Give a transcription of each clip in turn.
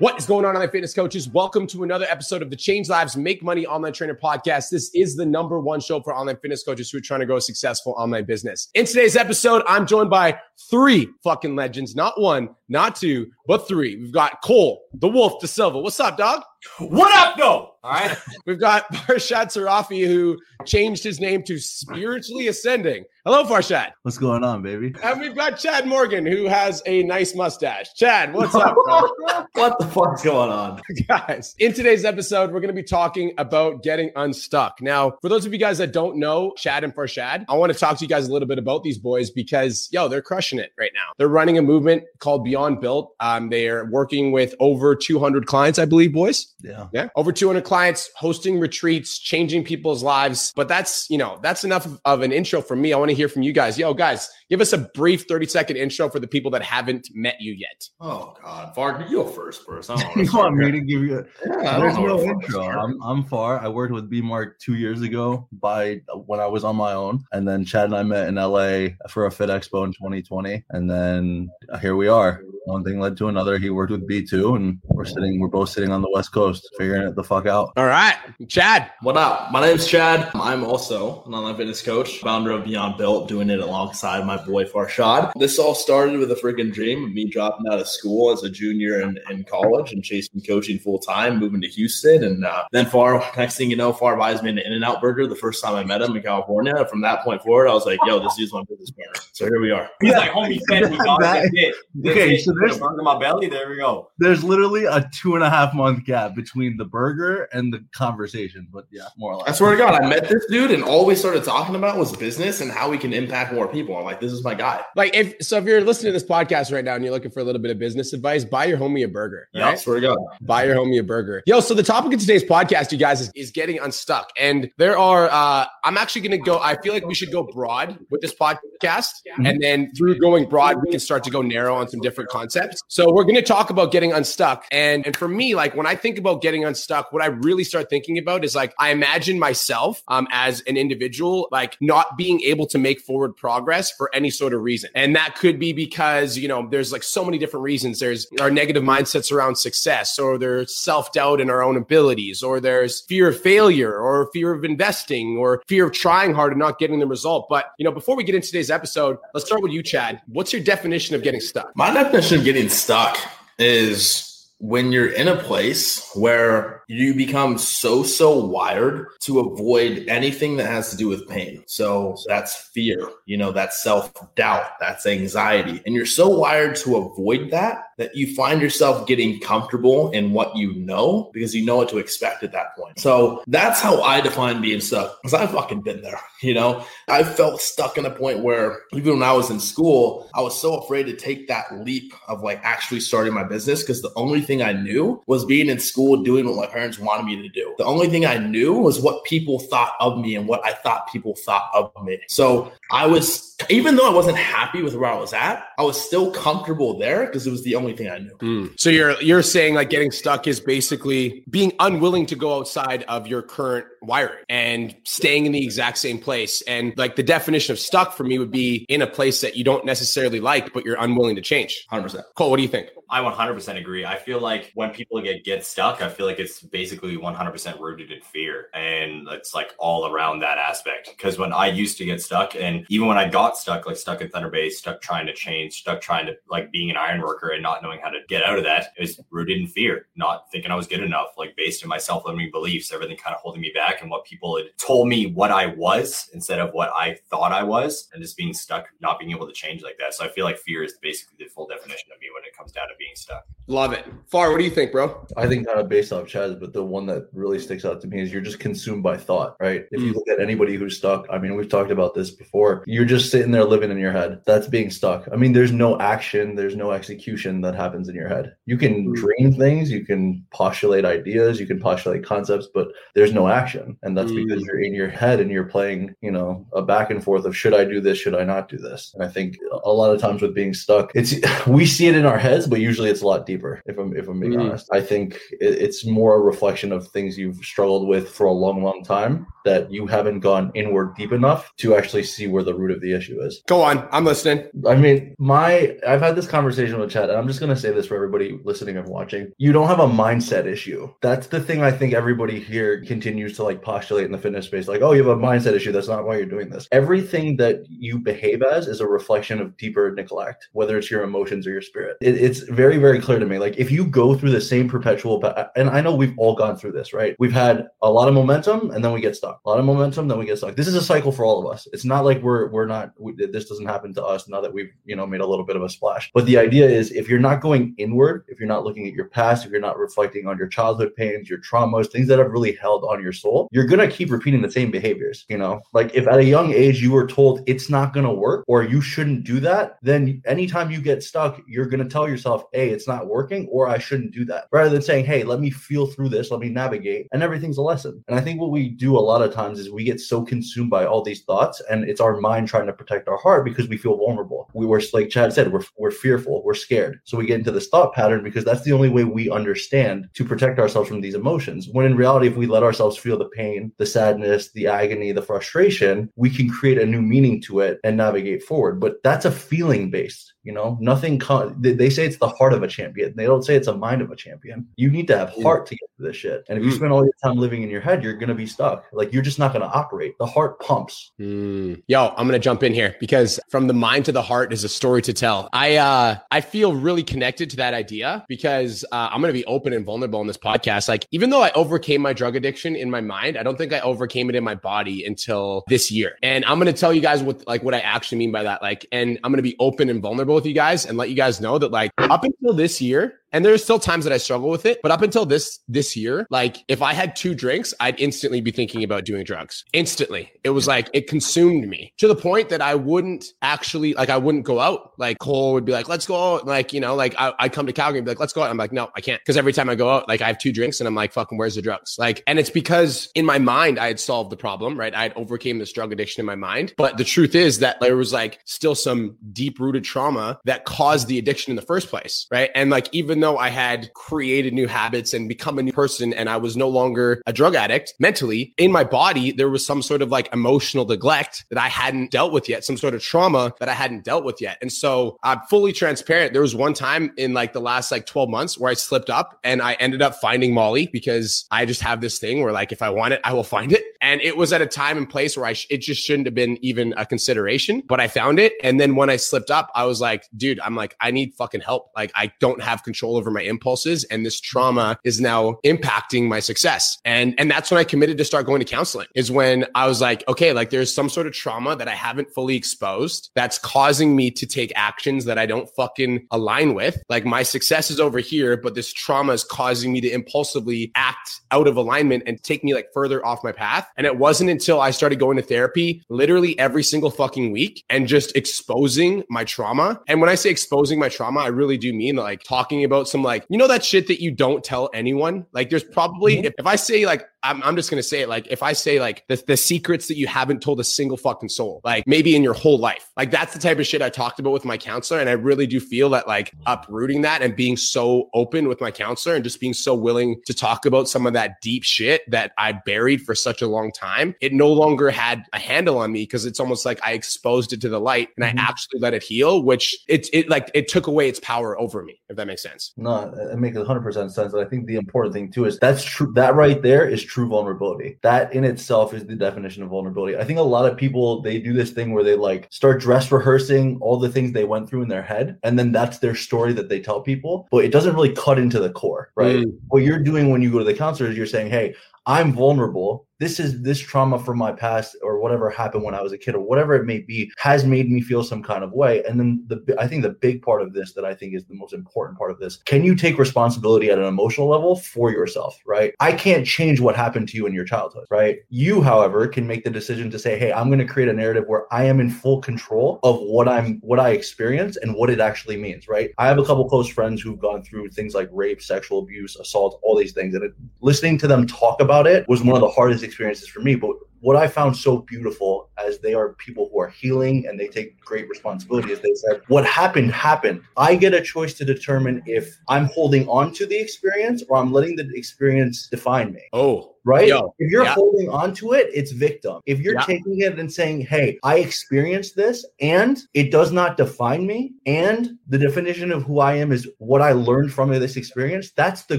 What is going on, online fitness coaches? Welcome to another episode of the Change Lives Make Money Online Trainer podcast. This is the number one show for online fitness coaches who are trying to grow a successful online business. In today's episode, I'm joined by three fucking legends, not one, not two, but three. We've got Cole, the Wolf, DaSilva. What's up, dog? What up, though? All right. We've got Farshad Sarrafi, who changed his name to Spiritually Ascending. Hello, Farshad. What's going on, baby? And we've got Chad Morgan, who has a nice mustache. Chad, what's up, bro? what the fuck's going on? guys, in today's episode, we're going to be talking about getting unstuck. Now, for those of you guys that don't know Chad and Farshad, I want to talk to you guys a little bit about these boys because, yo, they're crushing it right now. They're running a movement called Beyond Built. Um, they are working with over 200 clients, I believe, boys. Yeah. Yeah. Over 200 clients, hosting retreats, changing people's lives. But that's, you know, that's enough of, of an intro for me. I want to hear from you guys. Yo, guys, give us a brief 30 second intro for the people that haven't met you yet. Oh, God. Far, you go first, first. I don't you want me to give you? A, yeah, I don't there's know no intro. I'm, I'm far. I worked with B Mark two years ago by when I was on my own, and then Chad and I met in LA for a Fit Expo in 2020, and then here we are. One thing led to another. He worked with B2, and we're sitting. We're both sitting on the West Coast, figuring it the fuck out. All right. Chad. What up? My name's Chad. I'm also an online fitness coach, founder of Beyond Built, doing it alongside my boy Farshad. This all started with a freaking dream of me dropping out of school as a junior in, in college and chasing coaching full time, moving to Houston. And uh, then Far, next thing you know, Far buys me an In and Out burger the first time I met him in California. And from that point forward, I was like, yo, this dude's my business partner. So here we are. He's like, homie, fed me, dog. That- That's it. That's Okay, it. so there's- a burger in my belly. There we go. There's literally a two and a half month gap between the burger and the conversation, but yeah, more or less. I swear to God, I met this dude, and all we started talking about was business and how we can impact more people. I'm like, this is my guy. Like, if so, if you're listening to this podcast right now and you're looking for a little bit of business advice, buy your homie a burger. Yeah. Right? swear to God. Buy your homie a burger. Yo, so the topic of today's podcast, you guys, is, is getting unstuck. And there are, uh, I'm actually going to go, I feel like we should go broad with this podcast. And then through going broad, we can start to go narrow on some different concepts. So we're going to talk about getting unstuck. And, and for me, like when I think about getting unstuck, what I really start thinking about is like, I imagine myself um, as an individual, like not being able to make forward progress for any sort of reason. And that could be because, you know, there's like so many different reasons. There's our negative mindsets around success, or there's self doubt in our own abilities, or there's fear of failure, or fear of investing, or fear of trying hard and not getting the result. But, you know, before we get into today's episode, let's start with you, Chad. What's your definition of getting stuck? My definition of getting stuck is when you're in a place where you become so so wired to avoid anything that has to do with pain. So that's fear you know that's self-doubt that's anxiety. And you're so wired to avoid that that you find yourself getting comfortable in what you know because you know what to expect at that point. So that's how i define being stuck because i've fucking been there you know? I felt stuck in a point where even when i was in school i was so afraid to take that leap of like actually starting my business because the only thing i knew was being in school doing what my parents wanted me to do. The only thing i knew was what people thought of me and what i thought people thought of me. So i was even though i wasn't happy with where i was at i was still comfortable there because it was the only thing i knew hmm. So you're you're saying like getting stuck is basically being unwilling to go outside of your current wiring and staying in the exact same place. And like the definition of stuck for me would be in a place that you don't necessarily like, but you're unwilling to change. 100% Cole, what do you think? I 100% agree. I feel like when people get get stuck, I feel like it's basically 100% rooted in fear, and it's like all around that aspect. Because when I used to get stuck, and even when I got stuck, like stuck in Thunder Bay, stuck trying to change, stuck trying to like being an iron worker and not knowing how to get out of that, it was rooted in fear, not thinking I was good enough, like based in my self limiting beliefs, everything kind of holding me back, and what people had told me what I was instead of what I thought I was, and just being stuck, not being able to change like that. So I feel like fear is basically the full definition of me when it comes down to being stuck. Love it. Far, what do you think, bro? I think kind of based off Chad's, but the one that really sticks out to me is you're just consumed by thought, right? If you look at anybody who's stuck, I mean, we've talked about this before. You're just sitting there living in your head. That's being stuck. I mean, there's no action, there's no execution that happens in your head. You can dream things, you can postulate ideas, you can postulate concepts, but there's no action. And that's because Mm. you're in your head and you're playing, you know, a back and forth of should I do this, should I not do this? And I think a lot of times with being stuck, it's we see it in our heads, but usually it's a lot deeper. If I'm if I'm being Mm. honest, I think it, it's more a reflection of things you've struggled with for a long, long time that you haven't gone inward deep enough to actually see where the root of the issue is. Go on. I'm listening. I mean, my I've had this conversation with Chad, and I'm just gonna say this for everybody listening and watching. You don't have a mindset issue. That's the thing I think everybody here continues to like postulate in the fitness space. Like, oh, you have a mindset issue. That's not why you're doing this. Everything that you behave as is a reflection of deeper neglect, whether it's your emotions or your spirit. It, it's very, very clear to me. Like, if you go through the same perpetual, and I know we've all gone through this, right? We've had a lot of momentum, and then we get stuck. A lot of momentum, then we get stuck. This is a cycle for all of us. It's not like we're we're not. We, this doesn't happen to us now that we've you know made a little bit of a splash. But the idea is, if you're not going inward, if you're not looking at your past, if you're not reflecting on your childhood pains, your traumas, things that have really held on your soul, you're gonna keep repeating the same behaviors. You know, like if at a young age you were told it's not gonna work or you shouldn't do that, then anytime you get stuck, you're gonna tell yourself, "Hey, it's not working," or "I shouldn't do that," rather than saying, "Hey, let me feel through this, let me navigate," and everything's a lesson. And I think what we do a lot of times is we get so consumed by all these thoughts, and it's our mind trying to protect our heart because we feel vulnerable. We were like Chad said, we're we're fearful, we're scared, so we get into this thought pattern because that's the only way we understand to protect ourselves from these emotions. When in reality, if we let ourselves feel the pain, the sadness, the agony, the frustration, we can create a new meaning to it and navigate forward. But that's a feeling based. You know, nothing. Co- they, they say it's the heart of a champion. They don't say it's a mind of a champion. You need to have heart to get to this shit. And if you Mm. spend all your time living in your head, you're gonna be stuck. Like you're just not gonna operate. The heart pumps. Mm. Yo, I'm gonna jump in here because from the mind to the heart is a story to tell. I uh I feel really connected to that idea because uh, I'm gonna be open and vulnerable in this podcast. Like, even though I overcame my drug addiction in my mind, I don't think I overcame it in my body until this year. And I'm gonna tell you guys what like what I actually mean by that. Like, and I'm gonna be open and vulnerable with you guys and let you guys know that like up until this year, and there's still times that I struggle with it, but up until this this year, like if I had two drinks, I'd instantly be thinking about doing drugs. Instantly. It was like it consumed me to the point that I wouldn't actually like I wouldn't go out. Like Cole would be like, "Let's go out." Like, you know, like I I'd come to Calgary and be like, "Let's go out." I'm like, "No, I can't." Cuz every time I go out, like I have two drinks and I'm like, "Fucking where's the drugs?" Like and it's because in my mind I had solved the problem, right? I had overcame this drug addiction in my mind. But the truth is that there was like still some deep-rooted trauma that caused the addiction in the first place, right? And like even though I had created new habits and become a new person and I was no longer a drug addict mentally, in my body, there was some sort of like emotional neglect that I hadn't dealt with yet, some sort of trauma that I hadn't dealt with yet. And so I'm fully transparent. There was one time in like the last like 12 months where I slipped up and I ended up finding Molly because I just have this thing where like if I want it, I will find it. And it was at a time and place where I sh- it just shouldn't have been even a consideration, but I found it. And then when I slipped up, I was like, dude, I'm like, I need fucking help. Like I don't have control over my impulses and this trauma is now impacting my success. And and that's when I committed to start going to counseling. Is when I was like, okay, like there's some sort of trauma that I haven't fully exposed that's causing me to take actions that I don't fucking align with. Like my success is over here, but this trauma is causing me to impulsively act out of alignment and take me like further off my path. And it wasn't until I started going to therapy literally every single fucking week and just exposing my trauma. And when I say exposing my trauma, I really do mean like talking about some like, you know, that shit that you don't tell anyone. Like there's probably, mm-hmm. if, if I say like, I'm, I'm just going to say it like, if I say like the, the secrets that you haven't told a single fucking soul, like maybe in your whole life, like that's the type of shit I talked about with my counselor. And I really do feel that like uprooting that and being so open with my counselor and just being so willing to talk about some of that deep shit that I buried for such a long time, it no longer had a handle on me because it's almost like I exposed it to the light and I mm-hmm. actually let it heal, which it, it like it took away its power over me, if that makes sense. No, it makes hundred percent sense. And I think the important thing too is that's true. That right there is true vulnerability. That in itself is the definition of vulnerability. I think a lot of people they do this thing where they like start dress rehearsing all the things they went through in their head, and then that's their story that they tell people. But it doesn't really cut into the core, right? Mm. What you're doing when you go to the counselor is you're saying, "Hey, I'm vulnerable this is this trauma from my past or whatever happened when I was a kid or whatever it may be has made me feel some kind of way. And then the I think the big part of this that I think is the most important part of this, can you take responsibility at an emotional level for yourself, right? I can't change what happened to you in your childhood, right? You, however, can make the decision to say, "Hey, I'm going to create a narrative where I am in full control of what I'm what I experience and what it actually means," right? I have a couple close friends who've gone through things like rape, sexual abuse, assault, all these things and it, listening to them talk about it was one of the hardest experiences for me. But what I found so beautiful as they are people who are healing and they take great responsibility is they said, What happened, happened. I get a choice to determine if I'm holding on to the experience or I'm letting the experience define me. Oh, right? Yo, if you're yeah. holding on to it, it's victim. If you're Yeah. taking it and saying, hey, I experienced this and it does not define me, and the definition of who I am is what I learned from this experience, that's the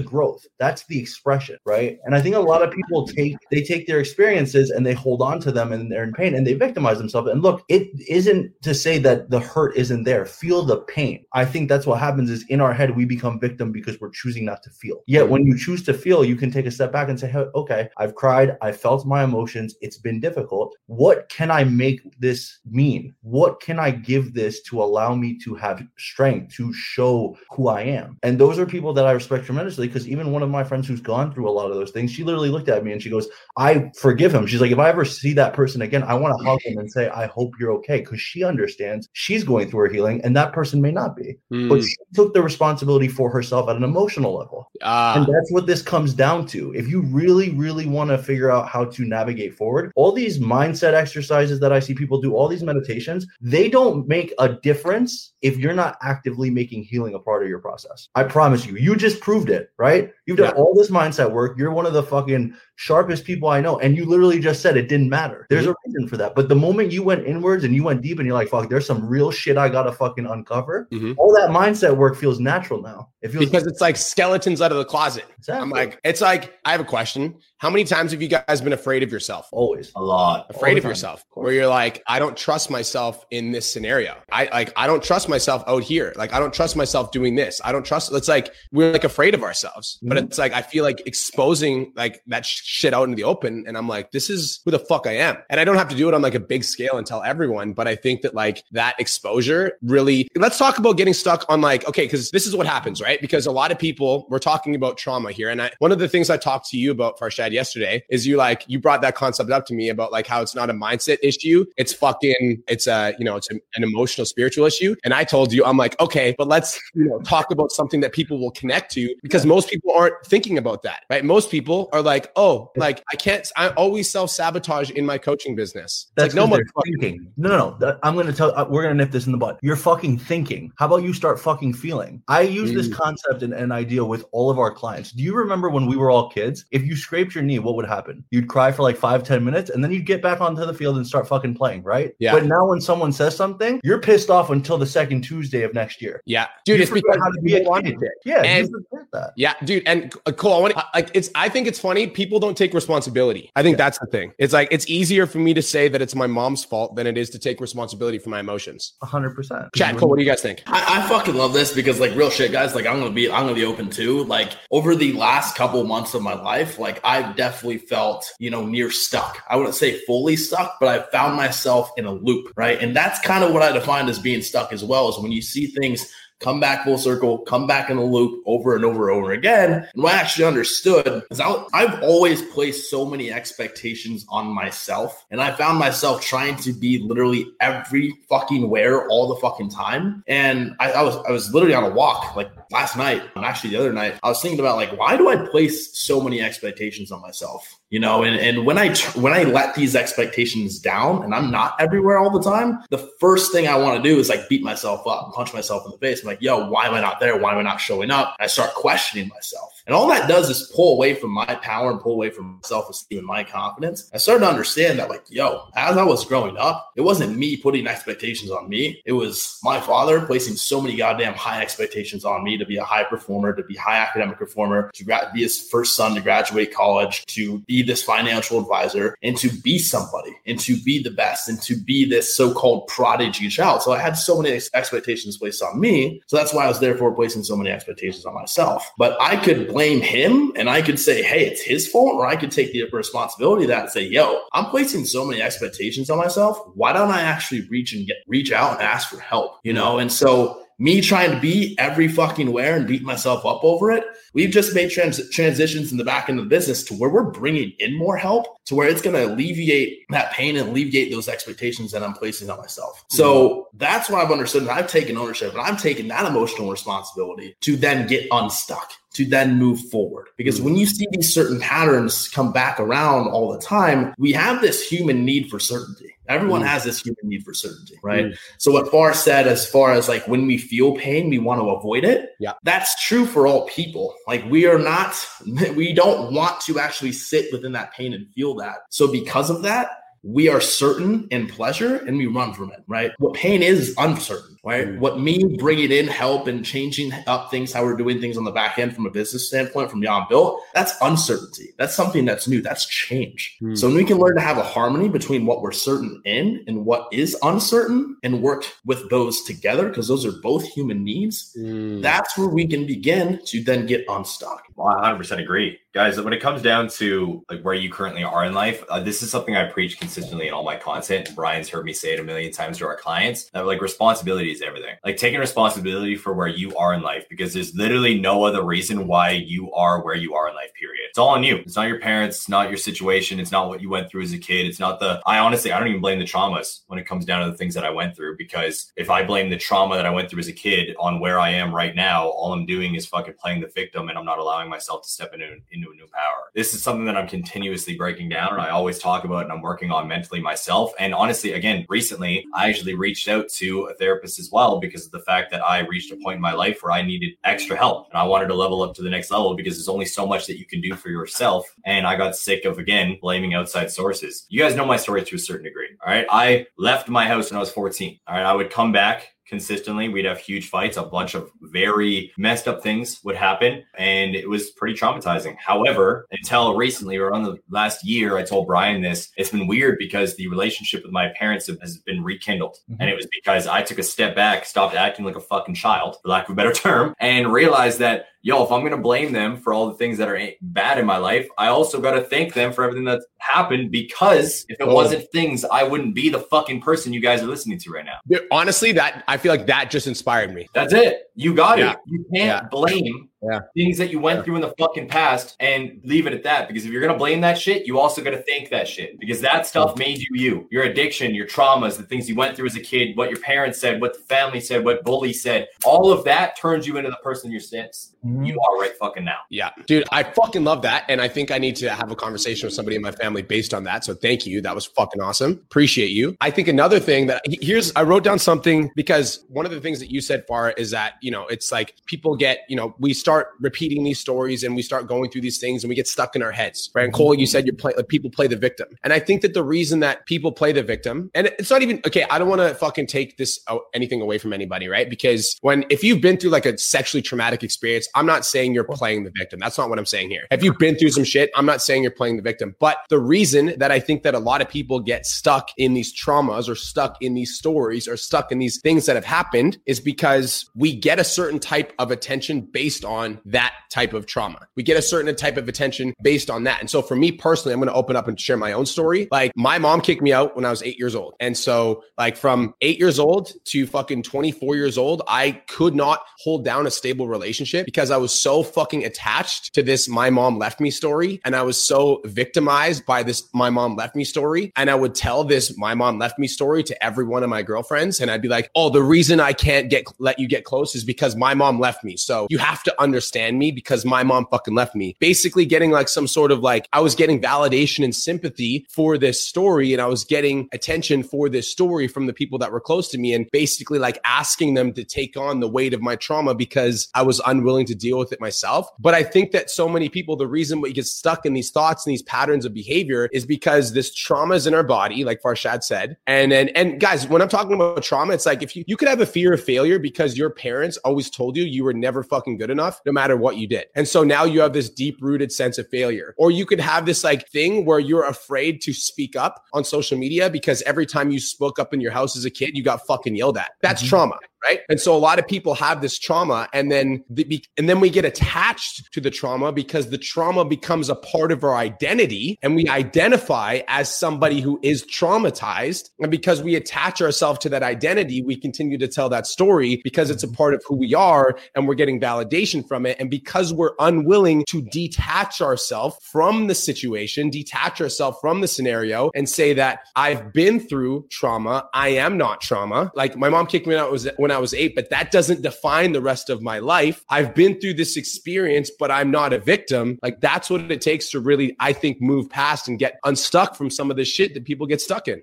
growth. That's the expression, right? And I think a lot of people take they take their experiences and they hold on to them and they're in pain and they victimize themselves. And look, it isn't to say that the hurt isn't there. Feel the pain. I think that's what happens is in our head we become victim because we're choosing not to feel. Yet when you choose to feel, you can take a step back and say, hey, okay, I've cried, I felt my emotions, it's been difficult. What can I make this mean? What can I give this to allow me to have strength to show who I am? And those are people that I respect tremendously because even one of my friends who's gone through a lot of those things, she literally looked at me and she goes, I forgive him. She's like, if I ever see that person again, I want to hug him and say, I hope you're okay. Because she understands she's going through her healing and that person may not be. Mm, But she took the responsibility for herself at an emotional level. ah, And that's what this comes down to. If you really, really want to figure out how to navigate forward, all these mindset exercises that I see people do, all these meditations, they don't make a difference if you're not actively making healing a part of your process. I promise you, you just proved it, right? You've done Yeah. all this mindset work. You're one of the fucking sharpest people I know. And you literally just said it didn't matter. There's a reason for that. But the moment you went inwards and you went deep and you're like, fuck, there's some real shit I got to fucking uncover, Mhm. all that mindset work feels natural now. It feels because it's like skeletons out of the closet. Exactly. I'm like, it's like, I have a question. How many times have you guys been afraid of yourself? always. A lot. afraid of yourself of where you're like i don't trust myself in this scenario i like i don't trust myself out here like i don't trust myself doing this i don't trust it's like we're like afraid of ourselves but Mhm. it's like i feel like exposing like that sh- shit out in the open. And i'm like this is who the fuck i am. And i don't have to do it on like a big scale and tell everyone but i think that like that exposure really let's talk about getting stuck on like okay because this is what happens right? Because a lot of people we're talking about trauma here. And I, one of the things i talked to you about farshad yesterday is you like you brought that concept up to me about like how it's not a mindset issue. It's fucking it's a you know it's a, an emotional spiritual issue. And i told you i'm like okay but let's you know talk about something that people will connect to because most people aren't thinking about that right? Most people are like oh like i can't i always self-sabotage in my coaching business it's That's like no one thinking. No, no, no. I'm going to tell. Uh, we're going to nip this in the butt. You're fucking thinking. How about you start fucking feeling? I use this Mm. concept and, idea with all of our clients. Do you remember when we were all kids? If you scraped your knee, what would happen? You'd cry for like five, ten minutes, and then you'd get back onto the field and start fucking playing, right? Yeah. But now when someone says something, you're pissed off until the second Tuesday of next year. yeah dude You it's because how to be a kid. Yeah, And- you forget that. Yeah, dude, and uh, Cole, I want like it's. I think it's funny. People don't take responsibility. I think that's the thing. It's like it's easier for me to say that it's my mom's fault than it is to take responsibility for my emotions. hundred percent. Chad, Cole, what do you guys think? I, I fucking love this because like real shit, guys. Like I'm gonna be, I'm gonna be open too. Like over the last couple months of my life, like I've definitely felt, you know, near stuck. I wouldn't say fully stuck, but I found myself in a loop, right? And that's kind of what I defined as being stuck as well. Is when you see things come back full circle, come back in the loop over and over and over again. And what I actually understood is I, I've always placed so many expectations on myself. And I found myself trying to be literally every fucking where all the fucking time. And I, I was I was literally on a walk like last night and actually the other night. I was thinking about like why do I place so many expectations on myself? You know, and, and when I when I let these expectations down and I'm not everywhere all the time, the first thing I want to do is like beat myself up, punch myself in the face. I'm like, yo, why am I not there? Why am I not showing up? I start questioning myself. And all that does is pull away from my power and pull away from self esteem and my confidence. I started to understand that, like, yo, as I was growing up, it wasn't me putting expectations on me. It was my father placing so many goddamn high expectations on me to be a high performer, to be high academic performer, to gra- be his first son to graduate college, to be this financial advisor and to be somebody and to be the best and to be this so-called prodigy child. So I had so many expectations placed on me. So that's why I was therefore placing so many expectations on myself. But I could blame him and I could say, hey, it's his fault, or I could take the responsibility of that and say, yo, I'm placing so many expectations on myself. Why don't I actually reach and get reach out and ask for help? You know, and so me trying to be every fucking where and beat myself up over it. We've just made trans- transitions in the back end of the business to where we're bringing in more help to where it's going to alleviate that pain and alleviate those expectations that I'm placing on myself. So that's what I've understood. And I've taken ownership and I'm taking that emotional responsibility to then get unstuck to then move forward. Because mm-hmm. when you see these certain patterns come back around all the time, we have this human need for certainty. Everyone mm. has this human need for certainty, right? Mm. So what Far said, as far as like when we feel pain, we want to avoid it. Yeah, that's true for all people. Like we are not, we don't want to actually sit within that pain and feel that. So because of that, we are certain in pleasure and we run from it, right? What pain is uncertain, right? Mm. What me bringing in help and changing up things, how we're doing things on the back end from a business standpoint from Beyond Built, that's uncertainty. That's something that's new. That's change. Mm. So when we can learn to have a harmony between what we're certain in and what is uncertain and work with those together, because those are both human needs, mm. that's where we can begin to then get unstuck. Well, I 100% agree. Guys when it comes down to like where you currently are in life uh, this is something i preach consistently in all my content brian's heard me say it a million times to our clients that like responsibility is everything. Like taking responsibility for where you are in life because there's literally no other reason why you are where you are in life period. It's all on you. It's not your parents it's not your situation it's not what you went through as a kid it's not the i honestly i don't even blame the traumas when it comes down to the things that i went through because if i blame the trauma that i went through as a kid on where i am right now all i'm doing is fucking playing the victim and i'm not allowing myself to step into, into a new power. This is something that I'm continuously breaking down and I always talk about and I'm working on mentally myself. And honestly, again, recently I actually reached out to a therapist as well because of the fact that I reached a point in my life where I needed extra help and I wanted to level up to the next level because there's only so much that you can do for yourself. And I got sick of again blaming outside sources. You guys know my story to a certain degree. All right. I left my house when I was 14. All right. I would come back consistently. We'd have huge fights. A bunch of very messed up things would happen, and it was pretty traumatizing. However, until recently, or on the last year, I told Brian this. It's been weird because the relationship with my parents has been rekindled, mm-hmm. and it was because I took a step back, stopped acting like a fucking child, for lack of a better term, and realized that yo, if I'm going to blame them for all the things that are bad in my life, I also got to thank them for everything that's happened because if it oh. wasn't things, I wouldn't be the fucking person you guys are listening to right now. Honestly, that I feel like that just inspired me. That's it. You got yeah. it. You can't yeah. blame yeah. things that you went yeah. through in the fucking past and leave it at that. Because if you're gonna blame that shit, you also gotta thank that shit. Because that stuff made you you. Your addiction, your traumas, the things you went through as a kid, what your parents said, what the family said, what bully said, all of that turns you into the person you're since mm-hmm. you are right fucking now. Yeah. Dude, I fucking love that. And I think I need to have a conversation with somebody in my family based on that. So thank you. That was fucking awesome. Appreciate you. I think another thing that here's I wrote down something because one of the things that you said far is that, you know, it's like people get, you know, we start repeating these stories and we start going through these things and we get stuck in our heads, right? And Cole, you said you're like, people play the victim. And I think that the reason that people play the victim, and it's not even, okay, I don't want to fucking take this uh, anything away from anybody, right? Because when, if you've been through like a sexually traumatic experience, I'm not saying you're playing the victim. That's not what I'm saying here. If you've been through some shit, I'm not saying you're playing the victim. But the reason that I think that a lot of people get stuck in these traumas or stuck in these stories or stuck in these things that have happened is because we get a certain type of attention based on that type of trauma. We get a certain type of attention based on that. And so for me personally, I'm going to open up and share my own story. Like my mom kicked me out when I was eight years old. And so like from eight years old to fucking 24 years old, I could not hold down a stable relationship because I was so fucking attached to this my mom left me story. And I was so victimized by this my mom left me story. And I would tell this my mom left me story to every one of my girlfriends. And I'd be like, oh, the reason I can't get let you get close is because my mom left me. So you have to understand me because my mom fucking left me. Basically, getting like some sort of like, I was getting validation and sympathy for this story, and I was getting attention for this story from the people that were close to me, and basically like asking them to take on the weight of my trauma because I was unwilling to deal with it myself. But I think that so many people, the reason we get stuck in these thoughts and these patterns of behavior is because this trauma is in our body, like Farshad said. And then, and guys, when I'm talking about trauma, it's like if you, you could have a fear of failure because your parents always told you you were never fucking good enough. No matter what you did. And so now you have this deep rooted sense of failure. Or you could have this like thing where you're afraid to speak up on social media because every time you spoke up in your house as a kid, you got fucking yelled at. That's mm-hmm. trauma right? And so a lot of people have this trauma and then the, and then we get attached to the trauma because the trauma becomes a part of our identity and we identify as somebody who is traumatized. And because we attach ourselves to that identity we continue to tell that story because it's a part of who we are and we're getting validation from it. And because we're unwilling to detach ourselves from the situation detach ourselves from the scenario and say that i've been through trauma i am not trauma. Like my mom kicked me out was when I was eight, but that doesn't define the rest of my life. I've been through this experience, but I'm not a victim. Like that's what it takes to really, I think, move past and get unstuck from some of the shit that people get stuck in.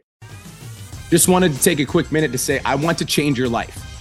Just wanted to take a quick minute to say, I want to change your life.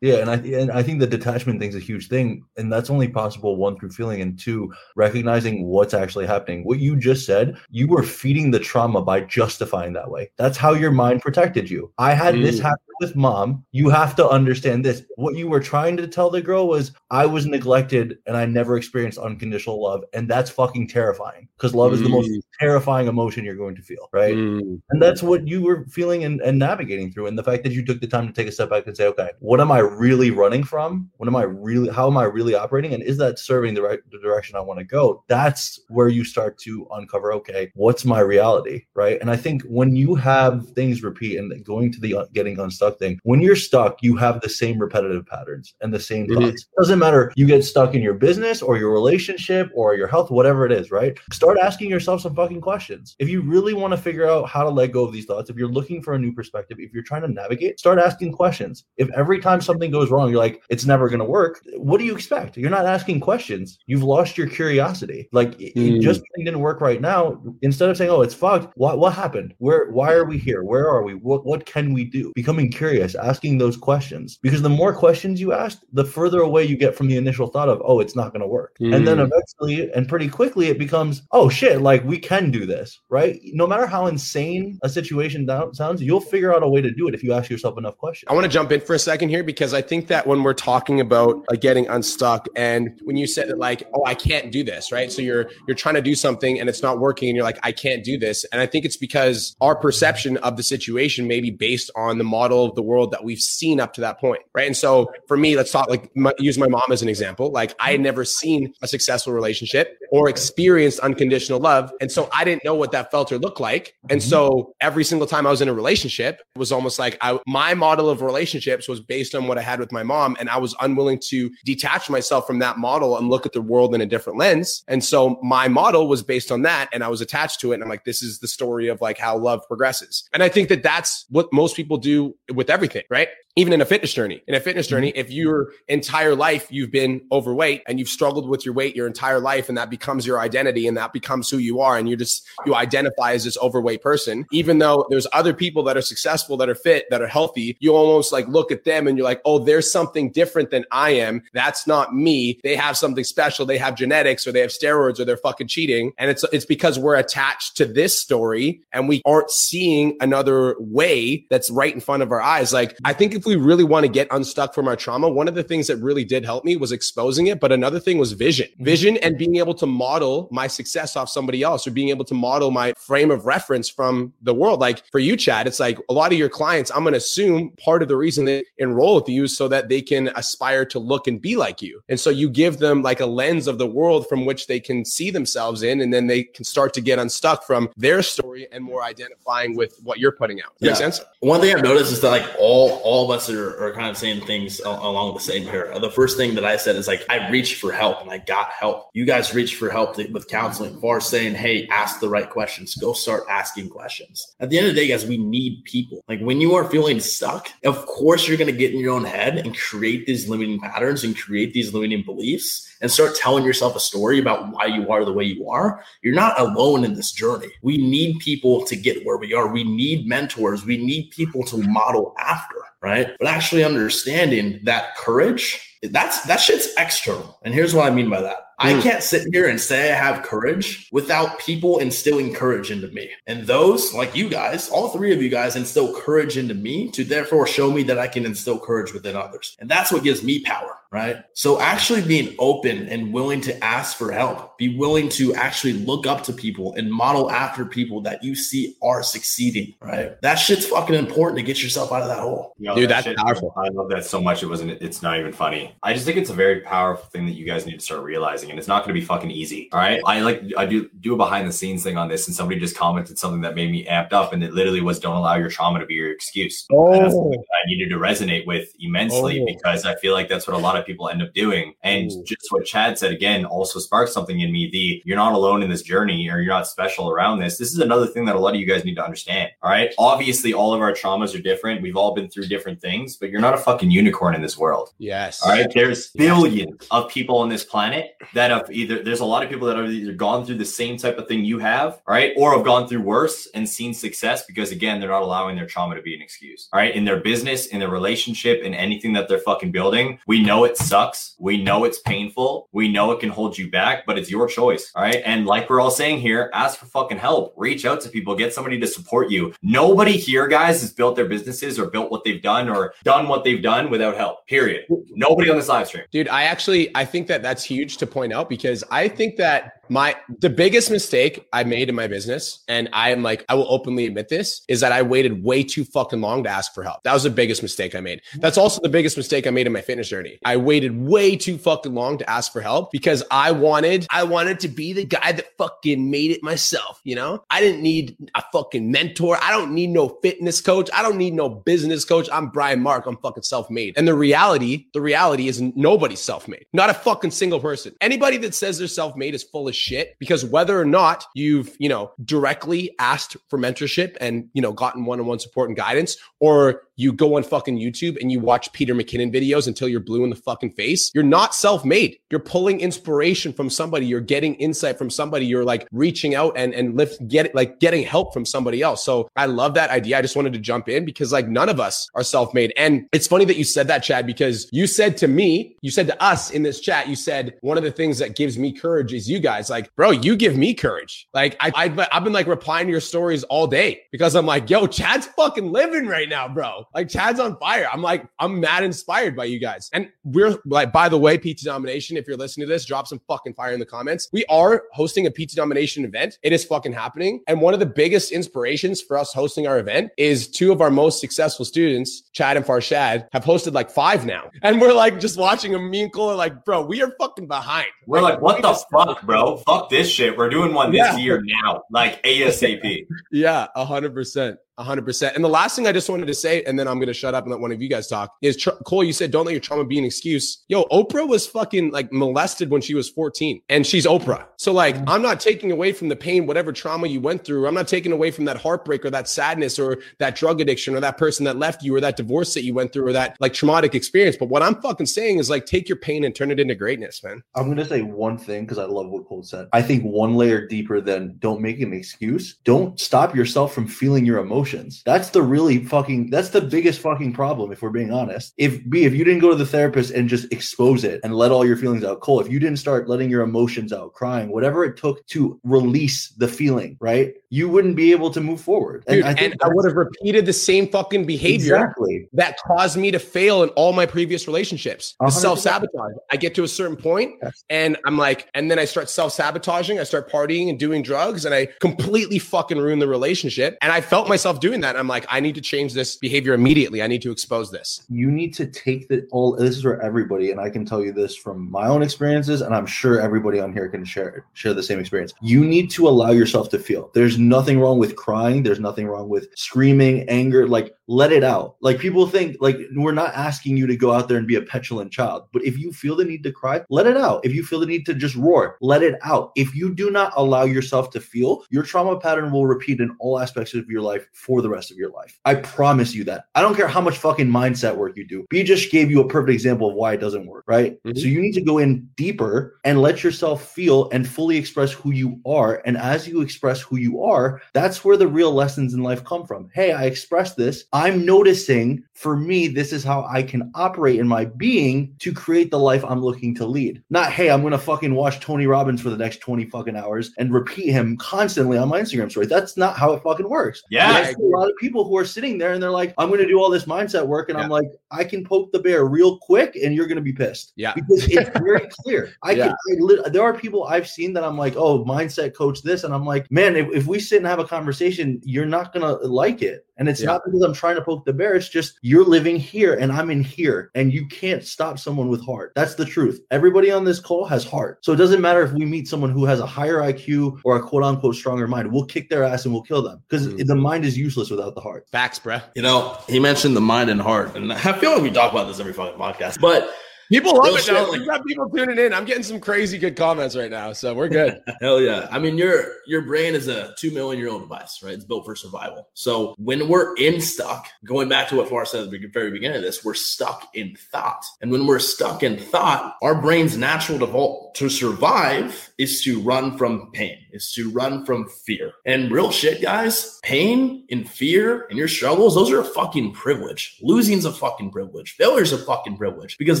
Yeah, and I and I think the detachment thing is a huge thing, and that's only possible one through feeling and two recognizing what's actually happening. What you just said, you were feeding the trauma by justifying that way. That's how your mind protected you. I had mm. this happen with mom. You have to understand this. What you were trying to tell the girl was, I was neglected and I never experienced unconditional love, and that's fucking terrifying because love mm. is the most mm. terrifying emotion you're going to feel, right? Mm. And that's what you were feeling and, and navigating through. And the fact that you took the time to take a step back and say, okay, what am I really running from? What am I really, how am I really operating? And is that serving the right the direction I want to go? That's where you start to uncover, okay, what's my reality? Right. And I think when you have things repeat and going to the getting unstuck thing, when you're stuck, you have the same repetitive patterns and the same thoughts. Mm-hmm. Doesn't matter, you get stuck in your business or your relationship or your health, whatever it is, right? Start asking yourself some fucking questions. If you really want to figure out how to let go of these thoughts, if you're looking for a new perspective, if you're trying to navigate, start asking questions. If every time something something goes wrong, you're like, it's never going to work. What do you expect? You're not asking questions. You've lost your curiosity. Like, mm. just didn't work right now. Instead of saying, oh, it's fucked, what, what happened? Where, why are we here? Where are we? What, what can we do? Becoming curious, asking those questions. Because the more questions you ask, the further away you get from the initial thought of, oh, it's not going to work. Mm. And then eventually, and pretty quickly, it becomes, oh, shit, like we can do this, right? No matter how insane a situation sounds, you'll figure out a way to do it if you ask yourself enough questions. I want to jump in for a second here because I think that when we're talking about like getting unstuck and when you said that like oh I can't do this right so you're you're trying to do something and it's not working and you're like I can't do this and I think it's because our perception of the situation may be based on the model of the world that we've seen up to that point right and so for me let's talk like my, use my mom as an example like I had never seen a successful relationship or experienced unconditional love and so I didn't know what that felt or looked like and mm-hmm. so every single time I was in a relationship it was almost like I, my model of relationships was based on what I had with my mom. And I was unwilling to detach myself from that model and look at the world in a different lens. And so my model was based on that. And I was attached to it. And I'm like, this is the story of like how love progresses. And I think that that's what most people do with everything, right? even in a fitness journey. In a fitness mm-hmm. journey, if your entire life you've been overweight and you've struggled with your weight your entire life, and that becomes your identity and that becomes who you are, and you just you identify as this overweight person, even though there's other people that are successful, that are fit, that are healthy, you almost like look at them and you're like, oh, there's something different than I am. That's not me. They have something special. They have genetics or they have steroids or they're fucking cheating. And it's it's because we're attached to this story and we aren't seeing another way that's right in front of our eyes. Like I think if we really want to get unstuck from our trauma, one of the things that really did help me was exposing it. But another thing was vision, mm-hmm. vision and being able to model my success off somebody else or being able to model my frame of reference from the world. Like for you, Chad, it's like a lot of your clients, I'm going to assume part of the reason they enroll with you is so that they can aspire to look and be like you. And so you give them like a lens of the world from which they can see themselves in, and then they can start to get unstuck from their story and more identifying with what you're putting out. Does yeah. Sense? One thing I've noticed is that like all all of us are, are kind of saying things along the same here. The first thing that I said is like I reached for help and I got help. You guys reached for help with counseling, far saying, "Hey, ask the right questions. Go start asking questions." At the end of the day, guys, we need people. Like when you are feeling stuck, of course you're to get in your own head and create these limiting patterns and create these limiting beliefs and start telling yourself a story about why you are the way you are, you're not alone in this journey. We need people to get where we are. We need mentors. We need people to model after, right? But actually understanding that courage, that's that shit's external. And here's what I mean by that. I hmm. can't sit here and say I have courage without people instilling courage into me. And those, like you guys, all three of you guys instill courage into me to therefore show me that I can instill courage within others. And that's what gives me power right? So actually being open and willing to ask for help, be willing to actually look up to people and model after people that you see are succeeding, right? That shit's fucking important to get yourself out of that hole. You know, Dude, that that's shit, powerful. I love that so much. It wasn't, it's not even funny. I just think it's a very powerful thing that you guys need to start realizing. And it's not going to be fucking easy. All right. I like, I do do a behind the scenes thing on this and somebody just commented something that made me amped up and it literally was don't allow your trauma to be your excuse. Oh. I needed to resonate with immensely oh. because I feel like that's what a lot of people end up doing. And Ooh. just what Chad said again also sparked something in me. The you're not alone in this journey or you're not special around this. This is another thing that a lot of you guys need to understand. All right. Obviously, all of our traumas are different. We've all been through different things, but you're not a fucking unicorn in this world. Yes. All right. There's billions of people on this planet that have either, there's a lot of people that have either gone through the same type of thing you have, all right, or have gone through worse and seen success because, again, they're not allowing their trauma to be an excuse. All right. In their business, in their relationship, in anything that they're fucking building, we know it sucks. We know it's painful. We know it can hold you back, but it's your choice. All right. And like we're all saying here, ask for fucking help. Reach out to people, get somebody to support you. Nobody here, guys, has built their businesses or built what they've done or done what they've done without help. Period. Nobody on this live stream. Dude, I actually I think that that's huge to point out because I think that my the biggest mistake I made in my business, and I am like, I will openly admit this, is that I waited way too fucking long to ask for help. That was the biggest mistake I made. That's also the biggest mistake I made in my fitness journey. I waited way too fucking long to ask for help because I wanted, I wanted to be the guy that fucking made it myself. You know, I didn't need a fucking mentor. I don't need no fitness coach. I don't need no business coach. I'm Brian Mark. I'm fucking self-made. And the reality, the reality is nobody's self-made. Not a fucking single person. Anybody that says they're self-made is full of shit because whether or not you've, you know, directly asked for mentorship and, you know, gotten one-on-one support and guidance, or you go on fucking YouTube and you watch Peter McKinnon videos until you're blue in the fucking face, you're not self-made. You're pulling inspiration from somebody. You're getting insight from somebody. You're like reaching out and, and lift, get like getting help from somebody else. So I love that idea. I just wanted to jump in because like none of us are self-made. And it's funny that you said that, Chad, because you said to me, you said to us in this chat, you said one of the things that gives me courage is you guys like, bro, you give me courage. Like I, I I've been like replying to your stories all day because I'm like, yo, Chad's fucking living right now, bro. Like Chad's on fire. I'm like, I'm mad inspired by you guys. And we're like, by the way, PT Domination, if you're listening to this, drop some fucking fire in the comments. We are hosting a PT Domination event. It is fucking happening. And one of the biggest inspirations for us hosting our event is two of our most successful students, Chad and Farshad, have hosted like five now. And we're like just watching them. Me and Cole are like, bro, we are fucking behind. We're like, what the fuck, bro? Fuck this shit. We're doing one this yeah. year now, like ASAP. yeah, a hundred percent. 100%. And the last thing I just wanted to say, and then I'm going to shut up and let one of you guys talk, is Tr- Cole, you said don't let your trauma be an excuse. Yo, Oprah was fucking like molested when she was 14 and she's Oprah. So, like, mm-hmm. I'm not taking away from the pain, whatever trauma you went through. I'm not taking away from that heartbreak or that sadness or that drug addiction or that person that left you or that divorce that you went through or that like traumatic experience. But what I'm fucking saying is like, take your pain and turn it into greatness, man. I'm going to say one thing because I love what Cole said. I think one layer deeper than don't make an excuse. Don't stop yourself from feeling your emotions. That's the really fucking that's the biggest fucking problem if we're being honest. If B if you didn't go to the therapist and just expose it and let all your feelings out, Cole, if you didn't start letting your emotions out, crying, whatever it took to release the feeling, right? You wouldn't be able to move forward. Dude, and I, and I would have repeated the same fucking behavior exactly. that caused me to fail in all my previous relationships. Self sabotage. I get to a certain point yes. and I'm like, and then I start self sabotaging. I start partying and doing drugs and I completely fucking ruin the relationship. And I felt myself doing that. I'm like, I need to change this behavior immediately. I need to expose this. You need to take the all. This is for everybody, and I can tell you this from my own experiences, and I'm sure everybody on here can share share the same experience. You need to allow yourself to feel. There's nothing wrong with crying. There's nothing wrong with screaming, anger. Like let it out. Like people think like we're not asking you to go out there and be a petulant child, but if you feel the need to cry, let it out. If you feel the need to just roar, let it out. If you do not allow yourself to feel, your trauma pattern will repeat in all aspects of your life for the rest of your life. I promise you that. I don't care how much fucking mindset work you do. B just gave you a perfect example of why it doesn't work, right? Mhm. So you need to go in deeper and let yourself feel and fully express who you are. And as you express who you are, that's where the real lessons in life come from. Hey, I expressed this. I'm noticing for me, this is how I can operate in my being to create the life I'm looking to lead. Not, hey, I'm gonna fucking watch Tony Robbins for the next 20 fucking hours and repeat him constantly on my Instagram story. That's not how it fucking works. Yeah. I see a lot of people who are sitting there and they're like, I'm gonna do all this mindset work, and I'm like, I can poke the bear real quick, and you're gonna be pissed. Yeah. Because it's very clear. I Yeah. can I there are people I've seen that I'm like, oh, mindset coach this, and I'm like, man, if, if we sit and have a conversation, you're not gonna like it. And it's Yeah. not because I'm trying to poke the bear. It's just you're living here and I'm in here, and you can't stop someone with heart. That's the truth. Everybody on this call has heart. So it doesn't matter if we meet someone who has a higher IQ or a quote unquote stronger mind. We'll kick their ass and we'll kill them because Mm. the mind is useless without the heart. Facts, bruh. You know, he mentioned the mind and heart, and I feel like we talk about this every fucking podcast. But People love it. Now. We've got people tuning in. I'm getting some crazy good comments right now, so we're good. Hell yeah. I mean, your your brain is a two million year old device, right? It's built for survival. So when we're in stuck, going back to what Far said at the very beginning of this, we're stuck in thought. And when we're stuck in thought, our brain's natural default to survive is to run from pain, is to run from fear. And real shit, guys, pain and fear and your struggles, those are a fucking privilege. Losing's a fucking privilege. Failure's a fucking privilege because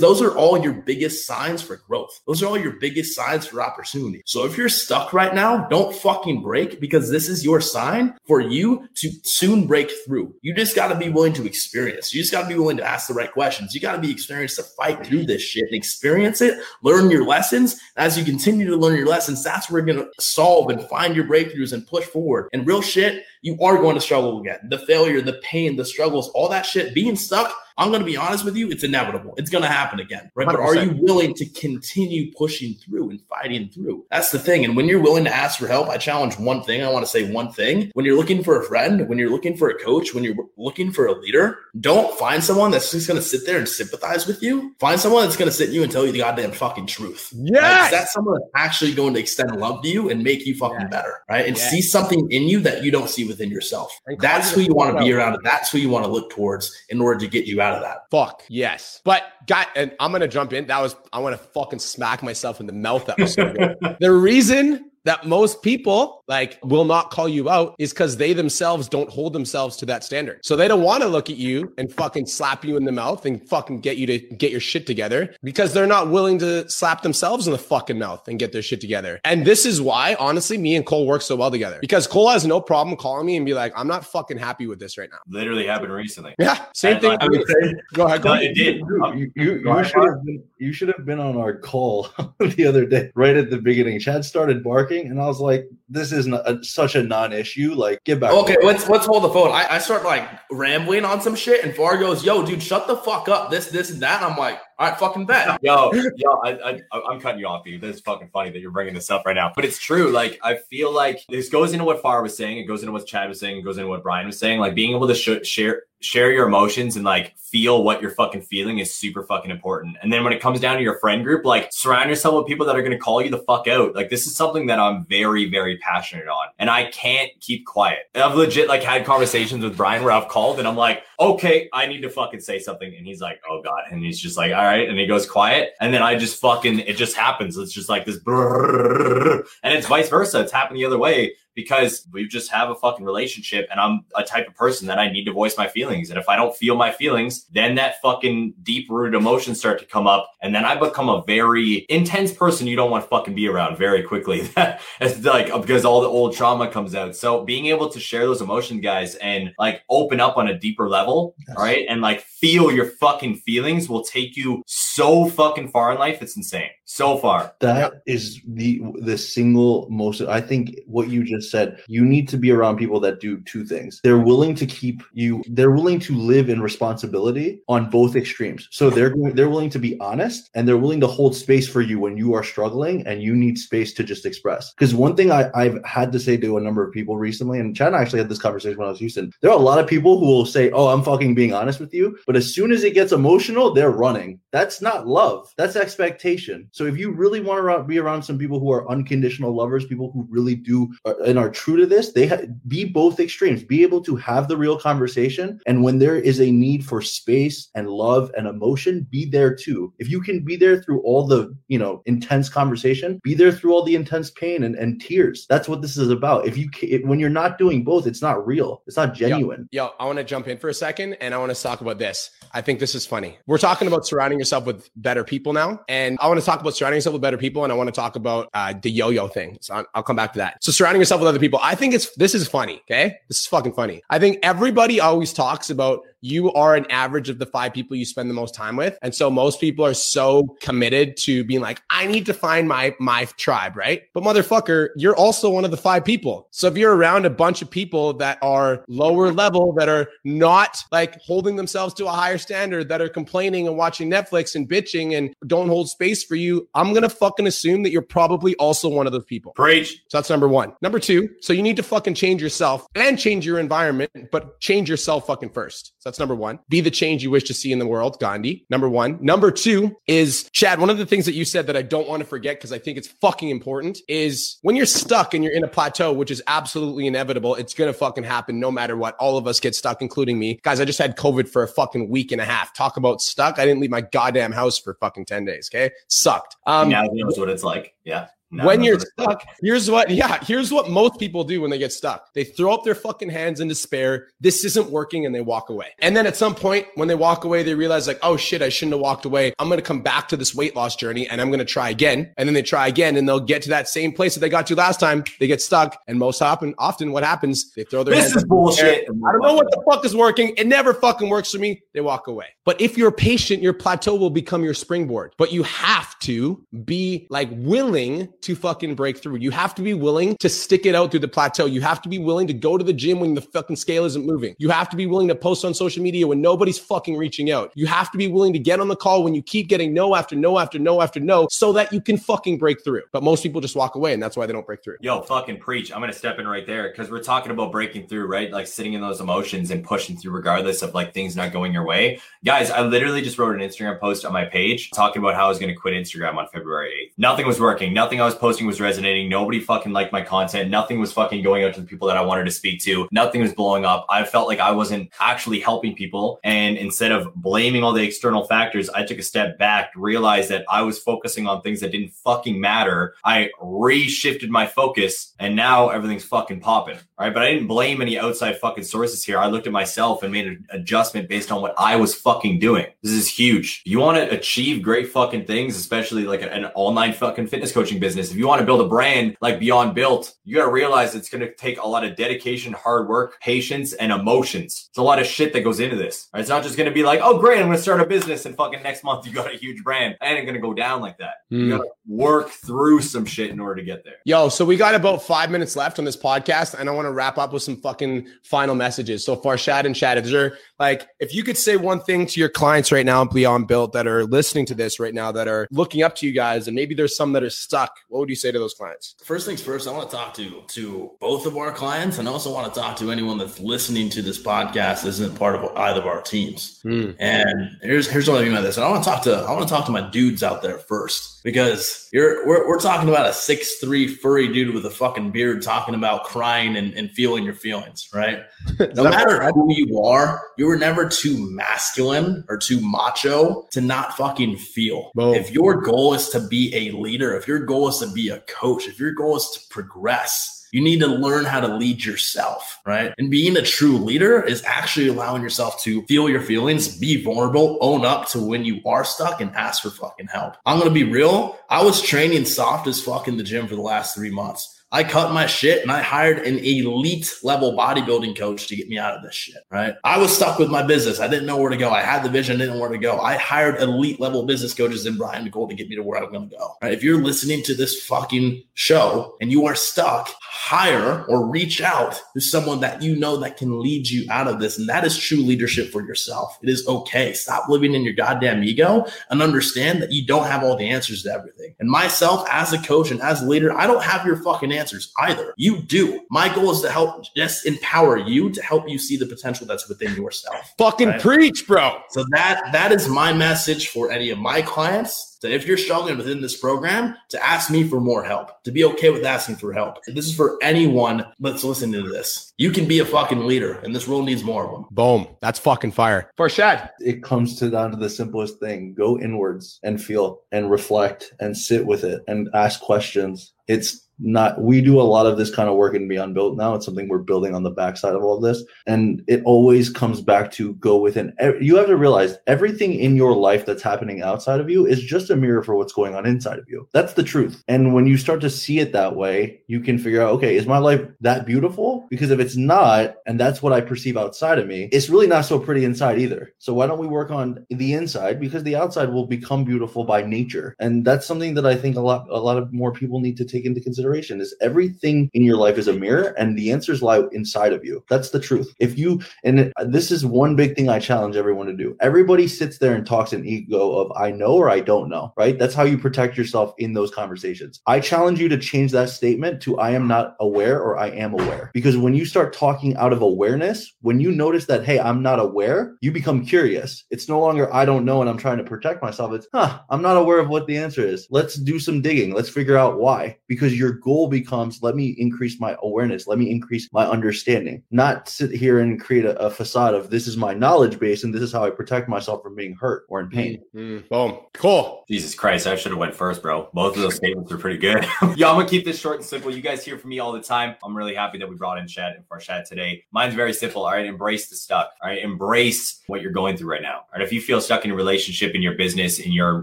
those are all your biggest signs for growth. Those are all your biggest signs for opportunity. So if you're stuck right now, don't fucking break because this is your sign for you to soon break through. You just got to be willing to experience. You just got to be willing to ask the right questions. You got to be experienced to fight through this shit and experience it, learn your lessons. As you continue to learn your lessons, that's where you're going to solve and find your breakthroughs and push forward. And real shit, you are going to struggle again. The failure, the pain, the struggles, all that shit, being stuck, I'm going to be honest with you, it's inevitable. It's going to happen again, right? But are you willing to continue pushing through and fighting through? That's the thing. And when you're willing to ask for help, I challenge one thing. I want to say one thing. When you're looking for a friend, when you're looking for a coach, when you're looking for a leader, don't find someone that's just going to sit there and sympathize with you. Find someone that's going to sit in you and tell you the goddamn fucking truth. Yeah. Yes. That's someone that's actually going to extend love to you and make you fucking Yeah. better, right? And Yeah. see something in you that you don't see within yourself. That's who you want to be around. That's who you want to look towards in order to get you out of that. Fuck yes. But got and I'm gonna jump in. That was I want to fucking smack myself in the mouth. That was so good. the reason that most people like will not call you out is because they themselves don't hold themselves to that standard. So they don't want to look at you and fucking slap you in the mouth and fucking get you to get your shit together because they're not willing to slap themselves in the fucking mouth and get their shit together. And this is why, honestly, me and Cole work so well together because Cole has no problem calling me and be like, I'm not fucking happy with this right now. Literally happened recently. Yeah. Same And, thing. like, I would say Go ahead. Go No, ahead. it did. you, um, you, Go you should have been you should have been on our call the other day, right at the beginning. Chad started barking, and I was like, "This is not a, such a non-issue. Like, get back." Okay, let's let's hold the phone. I, I start like rambling on some shit, and Far goes, "Yo, dude, shut the fuck up." This, this, and that. And I'm like, "All right, fucking bet." Yo, yo, I, I, I'm cutting you off, dude. This is fucking funny that you're bringing this up right now, but it's true. Like, I feel like this goes into what Far was saying. It goes into what Chad was saying. It goes into what Brian was saying. Like, being able to sh- share share your emotions and like feel what you're fucking feeling is super fucking important. And then when it comes down to your friend group, like surround yourself with people that are going to call you the fuck out. Like this is something that I'm very, very passionate on and I can't keep quiet. I've legit like had conversations with Brian where I've called and I'm like, okay, I need to fucking say something. And he's like, oh God. And he's just like, all right. And he goes quiet. And then I just fucking, it just happens. It's just like this, and it's vice versa. It's happened the other way because we just have a fucking relationship and I'm a type of person that I need to voice my feelings. And if I don't feel my feelings, then that fucking deep rooted emotions start to come up. And then I become a very intense person you don't want to fucking be around very quickly. it's like because all the old trauma comes out. So being able to share those emotions, guys, and like open up on a deeper level, right? and like feel your fucking feelings will take you so fucking far in life. It's insane. So far. That is the the single most I think what you just said, you need to be around people that do two things. They're willing to keep you they're willing to live in responsibility on both extremes. So they're going they're willing to be honest and they're willing to hold space for you when you are struggling and you need space to just express. Because one thing I, I've had to say to a number of people recently, and Chad and I actually had this conversation when I was in Houston. There are a lot of people who will say, Oh, I'm fucking being honest with you. But as soon as it gets emotional, they're running. That's not love. That's expectation. So if you really want to be around some people who are unconditional lovers, people who really do uh, and are true to this, they ha- be both extremes. Be able to have the real conversation, and when there is a need for space and love and emotion, be there too. If you can be there through all the you know intense conversation, be there through all the intense pain and, and tears. That's what this is about. If you if, when you're not doing both, it's not real. It's not genuine. Yo, yo I want to jump in for a second, and I want to talk about this. I think this is funny. We're talking about surrounding yourself with better people now, and I want to talk about surrounding yourself with better people, and I want to talk about uh, the yo-yo thing. So I'll come back to that. So surrounding yourself with other people, I think it's this is funny. Okay, this is fucking funny. I think everybody always talks about you are an average of the five people you spend the most time with. And so most people are so committed to being like, I need to find my my tribe, right? But motherfucker, you're also one of the five people. So if you're around a bunch of people that are lower level, that are not like holding themselves to a higher standard, that are complaining and watching Netflix and bitching and don't hold space for you, I'm gonna fucking assume that you're probably also one of those people. Preach. So that's number one. Number two, so you need to fucking change yourself and change your environment, but change yourself fucking first. So that's number one. Be the change you wish to see in the world, Gandhi. Number one. Number two is Chad. One of the things that you said that I don't want to forget because I think it's fucking important is when you're stuck and you're in a plateau, which is absolutely inevitable. It's gonna fucking happen no matter what. All of us get stuck, including me. Guys, I just had COVID for a fucking week and a half. Talk about stuck. I didn't leave my goddamn house for fucking 10 days. Okay. Sucked. Um, now he knows what it's like. Yeah. No, when you're stuck, here's what, yeah, here's what most people do when they get stuck. They throw up their fucking hands in despair. This isn't working and they walk away. And then at some point, when they walk away, they realize, like, oh shit, I shouldn't have walked away. I'm going to come back to this weight loss journey and I'm going to try again. And then they try again and they'll get to that same place that they got to last time. They get stuck. And most often, often what happens, they throw their this is bullshit. I don't know what the fuck is working. It never fucking works for me. They walk away. But if you're patient, your plateau will become your springboard. But you have to be like willing to fucking break through. You have to be willing to stick it out through the plateau. You have to be willing to go to the gym when the fucking scale isn't moving. You have to be willing to post on social media when nobody's fucking reaching out. You have to be willing to get on the call when you keep getting no after no after no after no so that you can fucking break through. But most people just walk away and that's why they don't break through. Yo, fucking preach. I'm going to step in right there because we're talking about breaking through, right? Like sitting in those emotions and pushing through regardless of like things not going your way. Guys, I literally just wrote an Instagram post on my page talking about how I was going to quit Instagram on February 8th. Nothing was working. Nothing I was posting was resonating. Nobody fucking liked my content. Nothing was fucking going out to the people that I wanted to speak to. Nothing was blowing up. I felt like I wasn't actually helping people. And instead of blaming all the external factors, I took a step back, realized that I was focusing on things that didn't fucking matter. I reshifted my focus and now everything's fucking popping. Right. But I didn't blame any outside fucking sources here. I looked at myself and made an adjustment based on what I was fucking doing. This is huge. You want to achieve great fucking things, especially like an online fucking fitness coaching business. If you want to build a brand like Beyond Built, you got to realize it's going to take a lot of dedication, hard work, patience, and emotions. It's a lot of shit that goes into this. Right? It's not just going to be like, oh, great, I'm going to start a business and fucking next month you got a huge brand. I ain't going to go down like that. Mm. You got to work through some shit in order to get there. Yo, so we got about five minutes left on this podcast, and I want to wrap up with some fucking final messages. So Farshad and Chad, is there like if you could say one thing to your clients right now in Beyond Built that are listening to this right now that are looking up to you guys, and maybe there's some that are stuck, what would you say to those clients? First things first, I want to talk to to both of our clients, and also want to talk to anyone that's listening to this podcast isn't part of either of our teams. Mm. And here's here's what I mean by this. And I want to talk to I want to talk to my dudes out there first because you're we're, we're talking about a six three furry dude with a fucking beard talking about crying and, and feeling your feelings, right? no matter who you are, you were never too masculine or too macho to not fucking feel. Boom. If your goal is to be a leader, if your goal is to be a coach, if your goal is to progress, you need to learn how to lead yourself, right? And being a true leader is actually allowing yourself to feel your feelings, be vulnerable, own up to when you are stuck and ask for fucking help. I'm going to be real. I was training soft as fuck in the gym for the last three months. I cut my shit and I hired an elite level bodybuilding coach to get me out of this shit, right? I was stuck with my business. I didn't know where to go. I had the vision, didn't know where to go. I hired elite level business coaches in Brian and Cole to get me to where I'm going to go, right? If you're listening to this fucking show and you are stuck, hire or reach out to someone that you know that can lead you out of this. And that is true leadership for yourself. It is okay. Stop living in your goddamn ego and understand that you don't have all the answers to everything. And myself as a coach and as a leader, I don't have your fucking answers either. You do. My goal is to help just empower you to help you see the potential that's within yourself. Fucking right? preach, bro. So that that is my message for any of my clients so if you're struggling within this program, to ask me for more help, to be okay with asking for help. This is for anyone that's listening to this. You can be a fucking leader, and this world needs more of them. Boom. That's fucking fire. Farshad. It comes to down to the simplest thing. Go inwards and feel and reflect and sit with it and ask questions. It's not we do a lot of this kind of work in beyond built now. It's something we're building on the backside of all of this. And it always comes back to go within you have to realize everything in your life that's happening outside of you is just a mirror for what's going on inside of you. That's the truth. And when you start to see it that way you can figure out okay is my life that beautiful? Because if it's not and that's what i perceive outside of me it's really not so pretty inside either. So why don't we work on the inside? Because the outside will become beautiful by nature. And that's something that i think a lot a lot of more people need to take into consideration consideration is everything in your life is a mirror and the answers lie inside of you. That's the truth. If you, and this is one big thing I challenge everyone to do. Everybody sits there and talks an ego of I know or I don't know, right? That's how you protect yourself in those conversations. I challenge you to change that statement to I am not aware or I am aware. Because when you start talking out of awareness, when you notice that, hey, I'm not aware, you become curious. It's no longer I don't know and I'm trying to protect myself. It's, huh, I'm not aware of what the answer is. Let's do some digging. Let's figure out why. Because your goal becomes let me increase my awareness, let me increase my understanding, not sit here and create a, a facade of this is my knowledge base and this is how I protect myself from being hurt or in pain. Mm-hmm. Boom. Cool. Jesus Christ, I should have went first, bro. Both of those statements are pretty good. yeah, I'm gonna keep this short and simple. You guys hear from me all the time. I'm really happy that we brought in Chad and Farshad today. Mine's very simple. All right, embrace the stuck. All right, embrace what you're going through right now. All right, if you feel stuck in your relationship, in your business, in your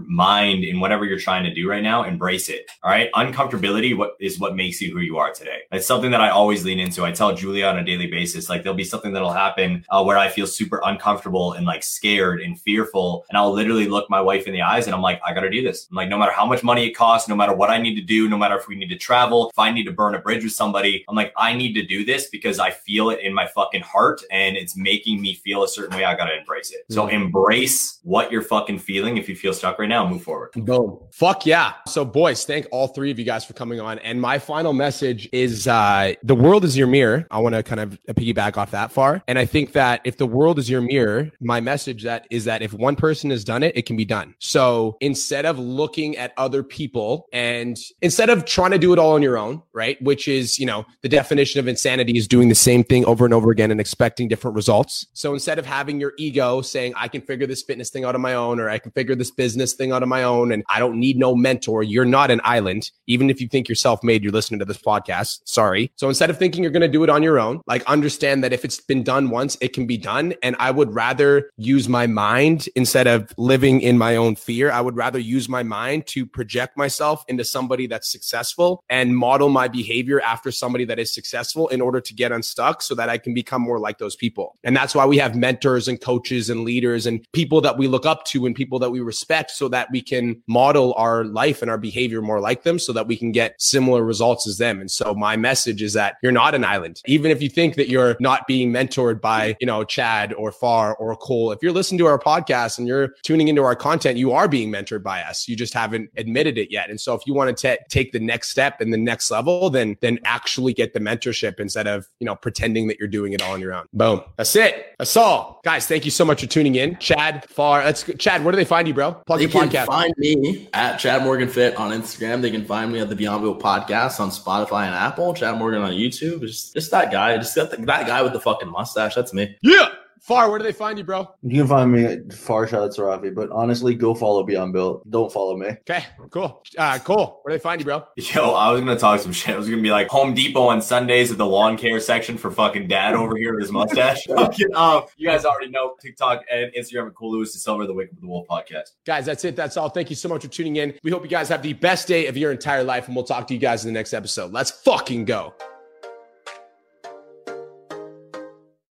mind, in whatever you're trying to do right now, embrace it. All right, uncomfortability what is what makes you who you are today. It's something that I always lean into. I tell Julia on a daily basis, like there'll be something that'll happen uh, where I feel super uncomfortable and like scared and fearful. And I'll literally look my wife in the eyes and I'm like, I got to do this. I'm like, no matter how much money it costs, no matter what I need to do, no matter if we need to travel, if I need to burn a bridge with somebody, I'm like, I need to do this because I feel it in my fucking heart and it's making me feel a certain way. I got to embrace it. So mm-hmm. embrace what you're fucking feeling. If you feel stuck right now, move forward. Boom. Fuck yeah. So boys, thank all three of you guys for coming on. And my final message is uh, the world is your mirror. I want to kind of piggyback off that far. And I think that if the world is your mirror, my message that is that if one person has done it, it can be done. So instead of looking at other people and instead of trying to do it all on your own, right? Which is, you know, the definition of insanity is doing the same thing over and over again and expecting different results. So instead of having your ego saying, I can figure this fitness thing out on my own, or I can figure this business thing out on my own, and I don't need no mentor, you're not an island. Even if you think you're self made, you're listening to this podcast. Sorry. So instead of thinking you're going to do it on your own, like understand that if it's been done once, it can be done. And I would rather use my mind instead of living in my own fear. I would rather use my mind to project myself into somebody that's successful and model my behavior after somebody that is successful in order to get unstuck so that I can become more like those people. And that's why we have mentors and coaches and leaders and people that we look up to and people that we respect so that we can model our life and our behavior more like them so that we can get similar results as them. And so my message is that you're not an island. Even if you think that you're not being mentored by, you know, Chad or Far or Cole, if you're listening to our podcast and you're tuning into our content, you are being mentored by us. You just haven't admitted it yet. And so if you want to t- take the next step and the next level, then then actually get the mentorship instead of, you know, pretending that you're doing it all on your own. Boom. That's it. That's all. Guys, thank you so much for tuning in. Chad, Far, let's. Chad, where do they find you, bro? Plug they your can podcast. find me at Chad Morgan Fit on Instagram. They can find me at the Beyond Built podcast on Spotify and Apple. Chad Morgan on YouTube. Just, just that guy. Just that, that guy with the fucking mustache. That's me. Yeah. Far, where do they find you, bro? You can find me at Farshad Sarrafi, but honestly, go follow Beyond Built. Don't follow me. Okay, cool. Uh, cool. Where do they find you, bro? Yo, I was gonna talk some shit. I was gonna be like Home Depot on Sundays at the lawn care section for fucking dad over here with his mustache. Fucking, um, you guys already know TikTok and Instagram at Cole Lewis DaSilva the Wake Up with the Wolf podcast. Guys, that's it. That's all. Thank you so much for tuning in. We hope you guys have the best day of your entire life, and we'll talk to you guys in the next episode. Let's fucking go.